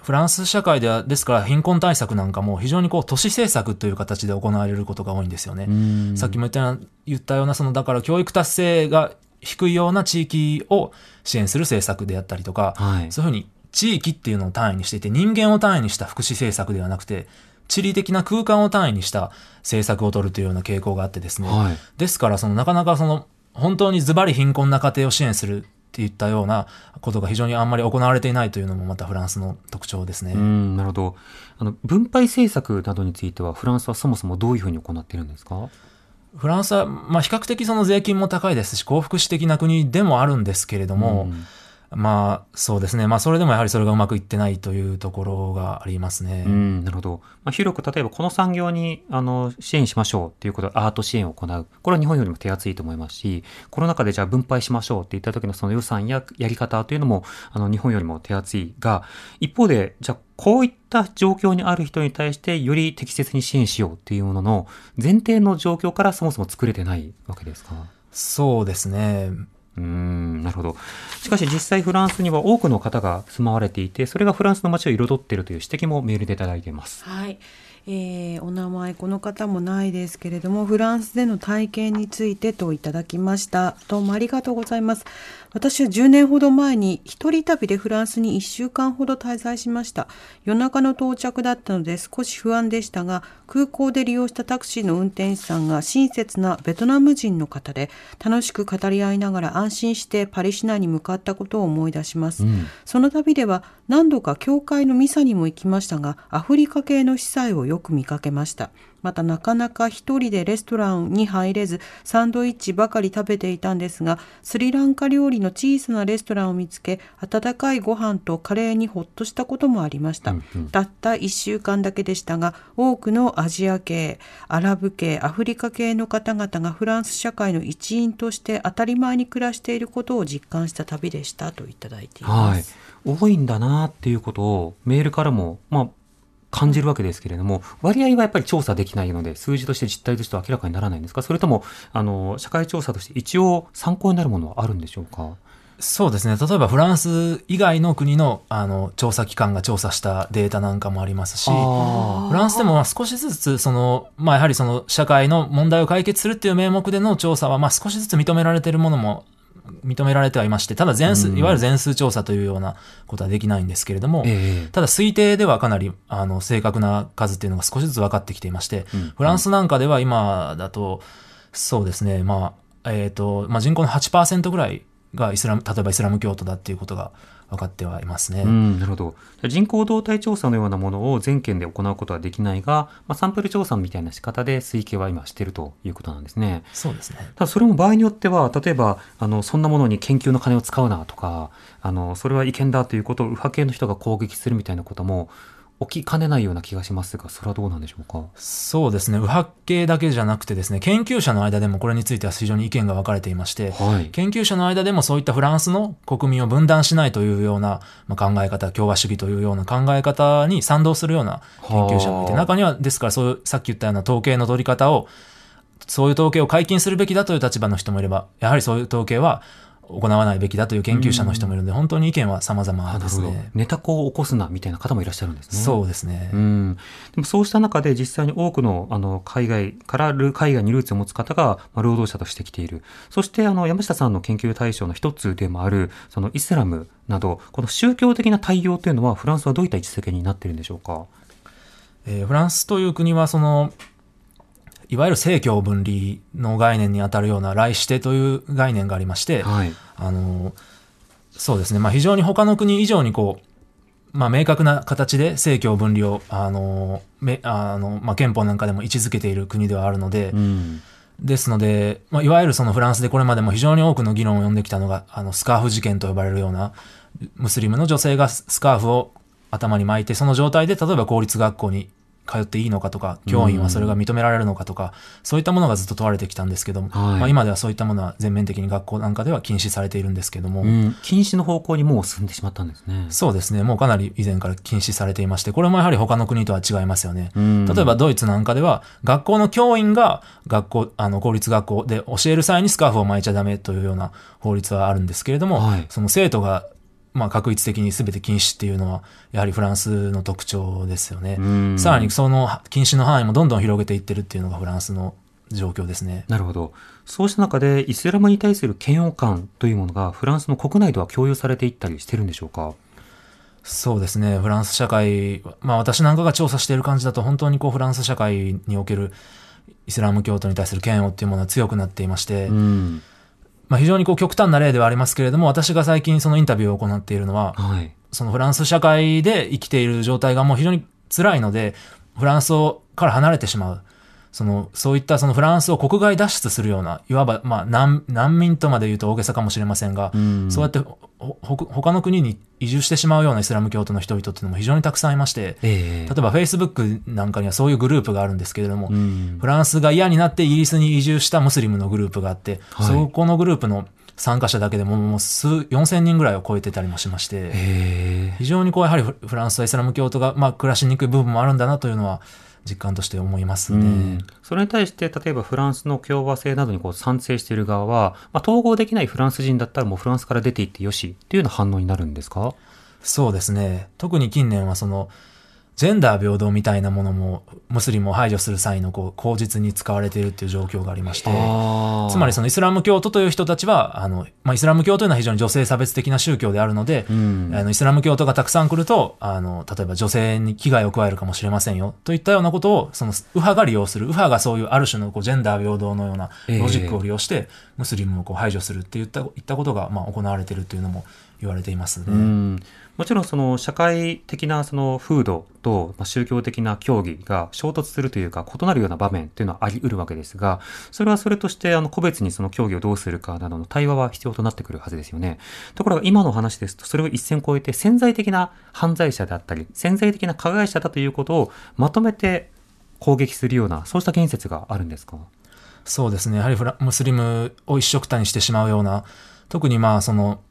フランス社会では、ですから貧困対策なんかも非常にこう都市政策という形で行われることが多いんですよね。さっきも言ったような、言ったようなその、だから教育達成が低いような地域を支援する政策であったりとか、はい、そういうふうに地域っていうのを単位にしていて、人間を単位にした福祉政策ではなくて、地理的な空間を単位にした政策を取るというような傾向があってですね。はい、ですから、そのなかなかその、本当にズバリ貧困な家庭を支援するっていったようなことが非常にあんまり行われていないというのもまたフランスの特徴ですね。なるほど。あの分配政策などについてはフランスはそもそもどういうふうに行っているんですか？フランスは、まあ、比較的その税金も高いですし、幸福史的な国でもあるんですけれども、まあ、そうですね。まあ、それでもやはりそれがうまくいってないというところがありますね。うん、なるほど。まあ、広く例えばこの産業にあの支援しましょうっていうことでアート支援を行う。これは日本よりも手厚いと思いますし、コロナ禍でじゃあ分配しましょうって言った時のその予算ややり方というのもあの日本よりも手厚いが、一方で、じゃあこういった状況にある人に対してより適切に支援しようっていうものの前提の状況からそもそも作れてないわけですか？そうですね。うん、なるほど。しかし実際フランスには多くの方が住まわれていて、それがフランスの街を彩っているという指摘もメールでいただいています。はい、えーお名前この方もないですけれどもフランスでの体験についてといただきました。どうもありがとうございます。私は10年ほど前に一人旅でフランスに1週間ほど滞在しました。夜中の到着だったので少し不安でしたが空港で利用したタクシーの運転手さんが親切なベトナム人の方で楽しく語り合いながら安心してパリ市内に向かったことを思い出します、その旅では何度か教会のミサにも行きましたがアフリカ系の司祭をよく見かけましたまたなかなか一人でレストランに入れずサンドイッチばかり食べていたんですがスリランカ料理の小さなレストランを見つけ温かいご飯とカレーにほっとしたこともありました、たった1週間だけでしたが多くのアジア系アラブ系アフリカ系の方々がフランス社会の一員として当たり前に暮らしていることを実感した旅でしたといただいていまはいす。。多いんだなっていうことをメールからも、まあ、感じるわけですけれども、割合はやっぱり調査できないので、数字として実態としては明らかにならないんですか？それとも、あの、社会調査として一応参考になるものはあるんでしょうか？そうですね。例えばフランス以外の国のあの調査機関が調査したデータなんかもありますし、あフランスでもまあ少しずつ、その、まあやはりその社会の問題を解決するっていう名目での調査は、まあ少しずつ認められているものも認められてはいまして、ただ全数、うん。いわゆる全数調査というようなことはできないんですけれども、ええ。ただ推定ではかなりあの正確な数っていうのが少しずつ分かってきていまして、うん。フランスなんかでは今だと、そうですね、まあ、えっ、と、まあ人口の8%ぐらいがイスラム、例えばイスラム教徒だっていうことが分かってはいますね。うん、なるほど。人口動態調査のようなものを全県で行うことはできないが、まあ、サンプル調査みたいな仕方で推計は今しているということなんですね。そうですね。ただそれも場合によっては、例えば、あの、そんなものに研究の金を使うなとか、あの、それは違憲だということを右派系の人が攻撃するみたいなことも起きかねないような気がしますが、それはどうなんでしょうか？そうですね。右派系だけじゃなくてですね、研究者の間でもこれについては非常に意見が分かれていまして、はい。研究者の間でもそういったフランスの国民を分断しないというようなまあ考え方、共和主義というような考え方に賛同するような研究者もいて、はあ中にはですからそういうさっき言ったような統計の取り方を、そういう統計を解禁するべきだという立場の人もいれば、やはりそういう統計は行わないべきだという研究者の人もいるので、本当に意見は様々ですね。。ネタコを起こすなみたいな方もいらっしゃるんですね。そうですね。うん、でもそうした中で実際に多くのあの海外からル海外にルーツを持つ方が、まあ、労働者としてきている。そしてあの山下さんの研究対象の一つでもあるそのイスラムなど、この宗教的な対応というのはフランスはどういった位置づけになっているんでしょうか？えーフランスという国はそのいわゆる政教分離の概念にあたるような来指定という概念がありまして、はい。あのそうですね、まあ、非常に他の国以上にこう、まあ、明確な形で政教分離をあのめあの、まあ、憲法なんかでも位置づけている国ではあるので、うん。ですので、まあ、いわゆるそのフランスでこれまでも非常に多くの議論を呼んできたのがあのスカーフ事件と呼ばれるようなムスリムの女性がススカーフを頭に巻いてその状態で例えば公立学校に通っていいのかとか教員はそれが認められるのかとか、そういったものがずっと問われてきたんですけども、はい。まあ、今ではそういったものは全面的に学校なんかでは禁止されているんですけども、うん、禁止の方向にもう進んでしまったんですね。そうですね。もうかなり以前から禁止されていましてこれもやはり他の国とは違いますよね。うん。例えばドイツなんかでは学校の教員が学校あの公立学校で教える際にスカーフを巻いちゃダメというような法律はあるんですけれども、はい。その生徒がまあ確一的に全て禁止っていうのはやはりフランスの特徴ですよね。うんさらにその禁止の範囲もどんどん広げていってるっていうのがフランスの状況ですね。なるほど。そうした中で、イスラムに対する嫌悪感というものがフランスの国内では共有されていったりしてるんでしょうか？そうですね。フランス社会、まあ私なんかが調査している感じだと本当にこうフランス社会におけるイスラム教徒に対する嫌悪っていうものは強くなっていまして、うん。まあ非常にこう極端な例ではありますけれども、私が最近そのインタビューを行っているのは、はい。そのフランス社会で生きている状態がもう非常に辛いので、フランスをから離れてしまう。その、そういったそのフランスを国外脱出するような、いわば、まあ難、難民とまで言うと大げさかもしれませんが、うん。そうやってほほ他の国に移住してしまうようなイスラム教徒の人々っていうのも非常にたくさんいまして、ええ。例えば Facebook なんかにはそういうグループがあるんですけれども、うん。フランスが嫌になってイギリスに移住したムスリムのグループがあって、はい。そこのグループの参加者だけでももう数4000人ぐらいを超えてたりもしまして、非常にこうやはりフフランスはイスラム教徒が、まあ、暮らしにくい部分もあるんだなというのは実感として思いますね。うんそれに対して、例えばフランスの共和制などにこう賛成している側は、まあ、統合できないフランス人だったらもうフランスから出ていってよしっていうような反応になるんですか？そうですね。特に近年はその、ジェンダー平等みたいなものも、ムスリムを排除する際のこう口実に使われているっていう状況がありまして、つまりそのイスラム教徒という人たちは、あの、まあ、イスラム教というのは非常に女性差別的な宗教であるので、うん。あのイスラム教徒がたくさん来ると、あの、例えば女性に危害を加えるかもしれませんよ、といったようなことを、その、右派が利用する、右派がそういうある種のこうジェンダー平等のようなロジックを利用して、ムスリムをこう排除するっていった、いったことが、まあ、行われているというのも言われていますね。もちろんその社会的なその風土と宗教的な教義が衝突するというか異なるような場面っていうのはあり得るわけですが、それはそれとしてあの個別にその教義をどうするかなどの対話は必要となってくるはずですよね。ところが今の話ですとそれを一線越えて潜在的な犯罪者であったり、潜在的な加害者だということをまとめて攻撃するような、そうした言説があるんですか？そうですね。やはりフラムスリムを一緒くたにしてしまうような、特にまあその、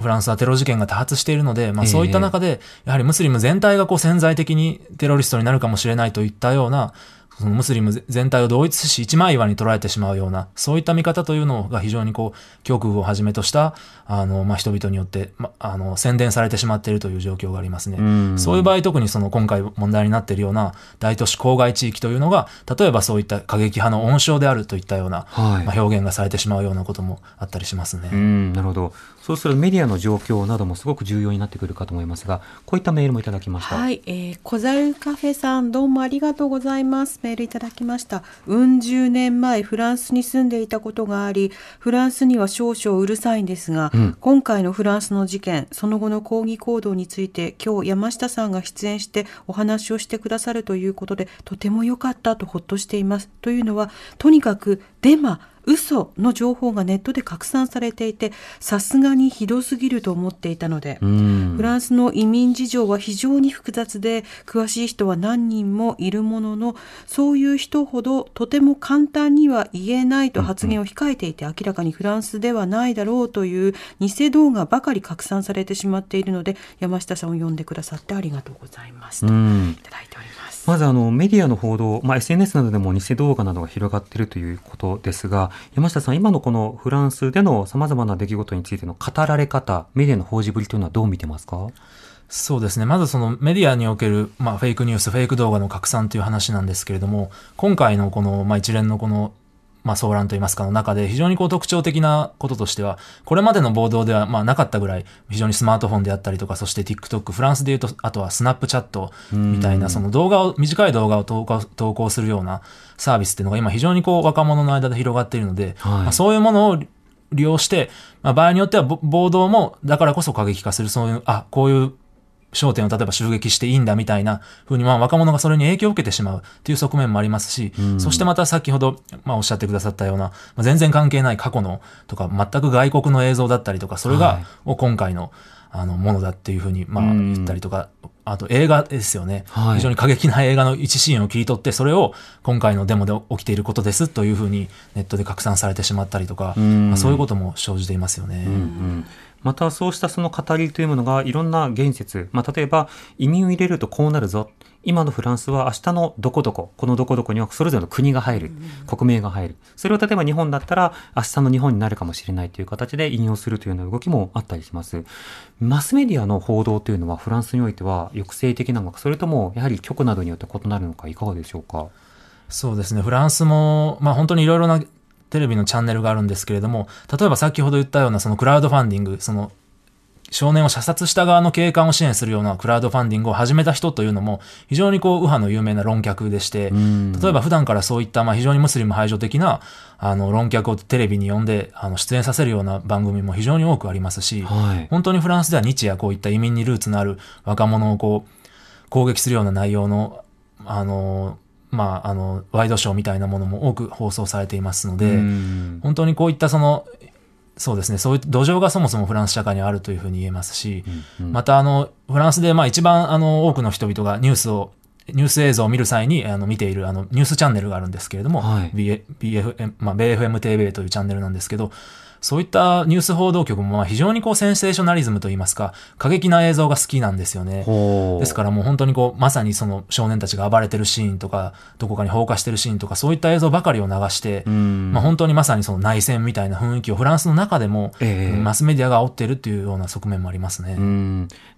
フランスはテロ事件が多発しているので、まあええ。そういった中で、やはりムスリム全体がこう潜在的にテロリストになるかもしれないといったような、そのムスリム全体を同一視し一枚岩に捉えてしまうような、そういった見方というのが非常にこう、極右をはじめとした、あの、まあ人々によって、まあの、宣伝されてしまっているという状況がありますね。んそういう場合、特にその今回問題になっているような大都市郊外地域というのが、例えばそういった過激派の温床であるといったような、はいまあ、表現がされてしまうようなこともあったりしますね。うん、なるほど。そうするとメディアの状況などもすごく重要になってくるかと思いますが、こういったメールもいただきました。はい、えー、小猿カフェさんどうもありがとうございます。メールいただきました。うん十年前フランスに住んでいたことがあり、フランスには少々うるさいんですが、うん今回のフランスの事件、その後の抗議行動について今日山下さんが出演してお話をしてくださるということで、とても良かったとほっとしています。というのは、とにかくデマ、嘘の情報がネットで拡散されていて、さすがにひどすぎると思っていたので、うん。フランスの移民事情は非常に複雑で詳しい人は何人もいるもののそういう人ほどとても簡単には言えないと発言を控えていて明らかにフランスではないだろうという偽動画ばかり拡散されてしまっているので山下さんを呼んでくださってありがとうございますというん。ただいております。まずあのメディアの報道、まあ、SNS などでも偽動画などが広がっているということですが、山下さん、今のこのフランスでの様々な出来事についての語られ方、メディアの報じぶりというのはどう見てますか？そうですね。まずそのメディアにおける、まあ、フェイクニュース、フェイク動画の拡散という話なんですけれども、今回のこの、まあ、一連のこの、まあ、騒乱といいますかの中で非常にこう特徴的なこととしては、これまでの報道ではまあなかったぐらい、非常にスマートフォンであったりとか、そして TikTok、フランスで言うと、あとはスナップチャットみたいな、その動画を、短い動画を投稿投稿するようなサービスっていうのが今非常にこう若者の間で広がっているので、はい。まあ、そういうものを利用して、まあ、場合によってはぼ暴動もだからこそ過激化する、そういう、あ、こういう焦点を例えば襲撃していいんだみたいな風に、まあ若者がそれに影響を受けてしまうっていう側面もありますし、そしてまた先ほど、まあおっしゃってくださったような、まあ、全然関係ない過去のとか、全く外国の映像だったりとか、それが、はい。を今回の、あの、ものだっていうふうに、まあうん。言ったりとか、あと映画ですよね、はい。非常に過激な映画の一シーンを切り取って、それを今回のデモで起きていることですというふうにネットで拡散されてしまったりとか、うん。まあ、そういうことも生じていますよね。うんうんまたそうしたその語りというものがいろんな言説、まあ、例えば移民を入れるとこうなるぞ。今のフランスは明日のどこどここのどこどこにはそれぞれの国が入る。国名が入る。それを例えば日本だったら明日の日本になるかもしれないという形で引用するというような動きもあったりします。マスメディアの報道というのはフランスにおいては抑制的なのかそれともやはり局などによって異なるのかいかがでしょうか？そうですね。フランスも、まあ本当にいろいろなテレビのチャンネルがあるんですけれども、例えば先ほど言ったようなそのクラウドファンディング、その少年を射殺した側の警官を支援するようなクラウドファンディングを始めた人というのも非常にこう右派の有名な論客でして、例えば普段からそういったまあ非常にムスリム排除的なあの論客をテレビに呼んであの出演させるような番組も非常に多くありますし、はい。本当にフランスでは日夜こういった移民にルーツのある若者をこう攻撃するような内容の、あの、まあ、あの、ワイドショーみたいなものも多く放送されていますので、うん。本当にこういったその、そうですね、そういう土壌がそもそもフランス社会にあるというふうに言えますし、うんまたあの、フランスでまあ一番あの多くの人々がニュースを、ニュース映像を見る際にあの見ているあのニュースチャンネルがあるんですけれども、はい。BFM、まあ、BFM-TV というチャンネルなんですけど、そういったニュース報道局もまあ非常にこうセンセーショナリズムといいますか、過激な映像が好きなんですよね。ですからもう本当にこう、まさにその少年たちが暴れてるシーンとか、どこかに放火してるシーンとか、そういった映像ばかりを流して、うんまあ本当にまさにその内戦みたいな雰囲気をフランスの中でも、ええマスメディアが煽ってるっていうような側面もありますね。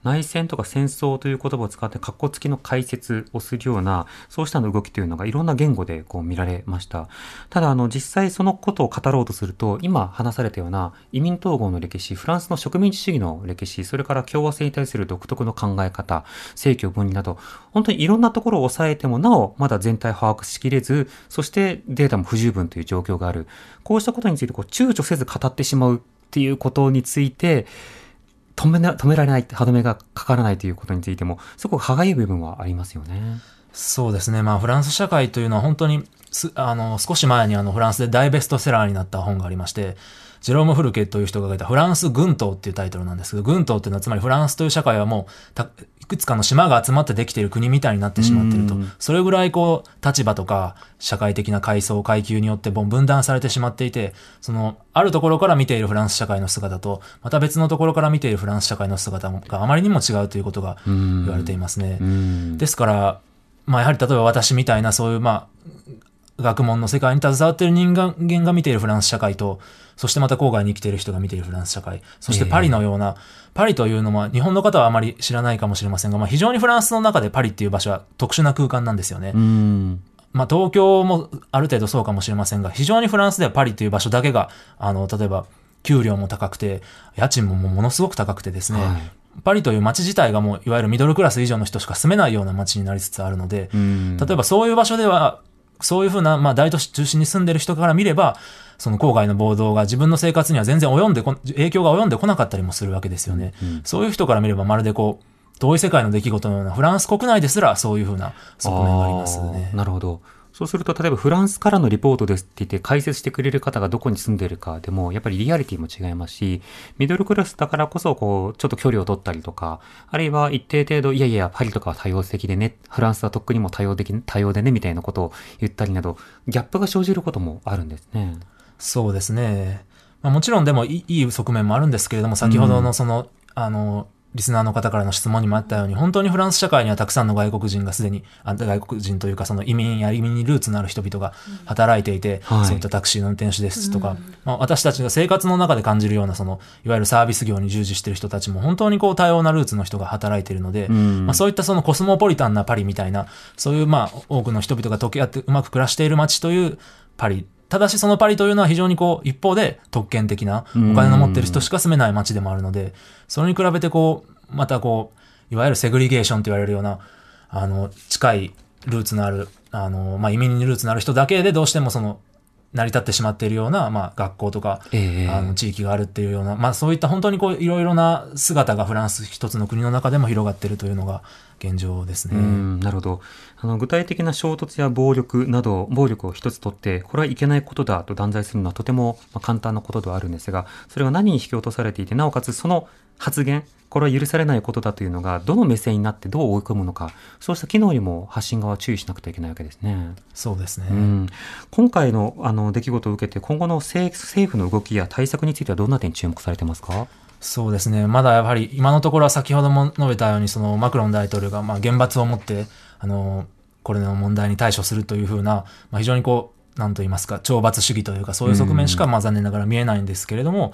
内戦とか戦争という言葉を使って括弧付きの解説をするようなそうした動きというのがいろんな言語でこう見られました。ただあの実際そのことを語ろうとすると今話されたような移民統合の歴史フランスの植民地主義の歴史それから共和制に対する独特の考え方政教分離など本当にいろんなところを抑えてもなおまだ全体把握しきれずそしてデータも不十分という状況がある。こうしたことについてこう躊躇せず語ってしまうっていうことについて止めな止められない、歯止めがかからないということについても、すごく歯がゆい部分はありますよね。そうですね。まあフランス社会というのは本当にす、あの、少し前にあのフランスで大ベストセラーになった本がありまして、ジェローム・フルケという人が書いたフランス群島っていうタイトルなんですけど、群島っていうのはつまりフランスという社会はもうたいくつかの島が集まってできている国みたいになってしまっているとうん。それぐらいこう立場とか社会的な階層、階級によって分断されてしまっていて、そのあるところから見ているフランス社会の姿と、また別のところから見ているフランス社会の姿があまりにも違うということが言われていますね。うんですから、まあ、やはり例えば私みたいなそういう、まあ、学問の世界に携わっている人間が見ているフランス社会と、そしてまた郊外に生きている人が見ているフランス社会、そしてパリのような、パリというのは日本の方はあまり知らないかもしれませんが、まあ、非常にフランスの中でパリっていう場所は特殊な空間なんですよね。うん。まあ、東京もある程度そうかもしれませんが、非常にフランスではパリという場所だけが、あの、例えば、給料も高くて、家賃もものすごく高くてですね、はいパリという街自体がもういわゆるミドルクラス以上の人しか住めないような街になりつつあるので、うん例えばそういう場所では、そういうふうな、まあ、大都市中心に住んでる人から見れば、その郊外の暴動が自分の生活には全然及んでこ、影響が及んでこなかったりもするわけですよね。そういう人から見ればまるでこう、遠い世界の出来事のような、フランス国内ですらそういうふうな側面がありますね。なるほど。そうすると、例えばフランスからのリポートですって言って解説してくれる方がどこに住んでるかでも、やっぱりリアリティも違いますし、ミドルクラスだからこそ、こう、ちょっと距離を取ったりとか、あるいは一定程度、いやいや、パリとかは多様的でね、フランスはとっくにも多様的、多様でね、みたいなことを言ったりなど、ギャップが生じることもあるんですね。そうですね。まあ、もちろんでもいい側面もあるんですけれども、先ほどのその、あの、リスナーの方からの質問にもあったように、本当にフランス社会にはたくさんの外国人がすでに、あ外国人というかその移民や移民にルーツのある人々が働いていて、はい。そういったタクシーの運転手ですとか、まあ、私たちが生活の中で感じるようなその、いわゆるサービス業に従事している人たちも本当にこう多様なルーツの人が働いているので、ん。まあ、そういったそのコスモポリタンなパリみたいな、そういうまあ多くの人々が溶け合ってうまく暮らしている街というパリ。ただしそのパリというのは非常にこう一方で特権的なお金の持ってる人しか住めない街でもあるので、それに比べてこう、またこう、いわゆるセグリゲーションと言われるような、あの、近いルーツのある、あの、まあ、移民にルーツのある人だけでどうしてもその、成り立ってしまっているような、まあ、学校とか、ええ。あの地域があるっていうような、まあ、そういった本当にこういろいろな姿がフランス一つの国の中でも広がっているというのが現状ですね。うん、なるほど。あの、具体的な衝突や暴力など、暴力を一つとって、これはいけないことだと断罪するのはとてもまあ簡単なことではあるんですが、それが何に引き落とされていて、なおかつその発言、これは許されないことだというのが、どの目線になってどう追い込むのか、そうした機能にも発信側は注意しなくてはいけないわけですね。そうですね。うん、今回のあの出来事を受けて、今後の政政府の動きや対策についてはどんな点に注目されてますか？そうですね。まだやはり今のところは先ほども述べたように、そのマクロン大統領がまあ厳罰をもって、あの、これの問題に対処するというふうな、まあ、非常にこう、なんと言いますか、懲罰主義というか、そういう側面しかまあ残念ながら見えないんですけれども、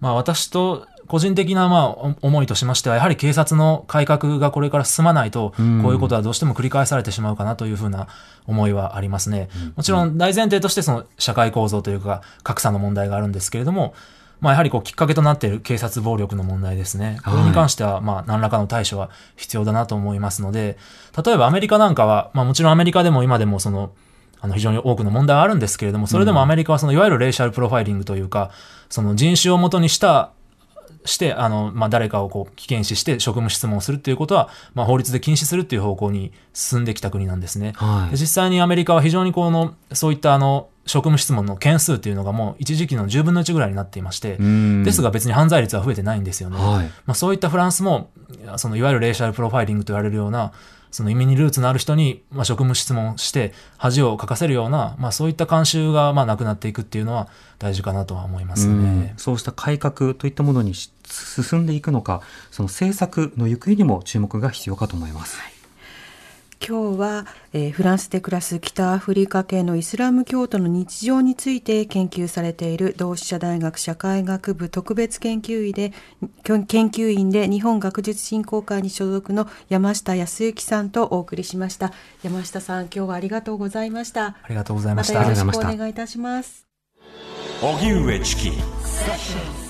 まあ私と個人的なまあお思いとしましては、やはり警察の改革がこれから進まないと、こういうことはどうしても繰り返されてしまうかなというふうな思いはありますね。もちろん大前提としてその社会構造というか、格差の問題があるんですけれども、まあやはりこうきっかけとなっている警察暴力の問題ですね。これに関してはまあ何らかの対処は必要だなと思いますので、例えばアメリカなんかは、まあもちろんアメリカでも今でもその、あの非常に多くの問題はあるんですけれども、それでもアメリカはそのいわゆるレーシャルプロファイリングというか、その人種をもとにしたして、あの、まあ、誰かをこう、危険視して職務質問をするっていうことは、まあ、法律で禁止するっていう方向に進んできた国なんですね。はいで実際にアメリカは非常にこの、そういったあの、職務質問の件数っていうのがもう一時期の10分の1ぐらいになっていまして、うんですが別に犯罪率は増えてないんですよね。はいまあ、そういったフランスも、そのいわゆるレーシャルプロファイリングと言われるような、その移民にルーツのある人に、まあ、職務質問して恥をかかせるような、まあ、そういった慣習がまあなくなっていくっていうのは大事かなとは思いますうんね。そうした改革といったものにし進んでいくのか、その政策の行方にも注目が必要かと思います。今日は、えーフランスで暮らす北アフリカ系のイスラム教徒の日常について研究されている同志社大学社会学部特別研究員で研究員で日本学術振興会に所属の山下康之さんとお送りしました。山下さん今日はありがとうございました。ありがとうございました。またよろしくおありがとうございました願いいたします。荻上チキ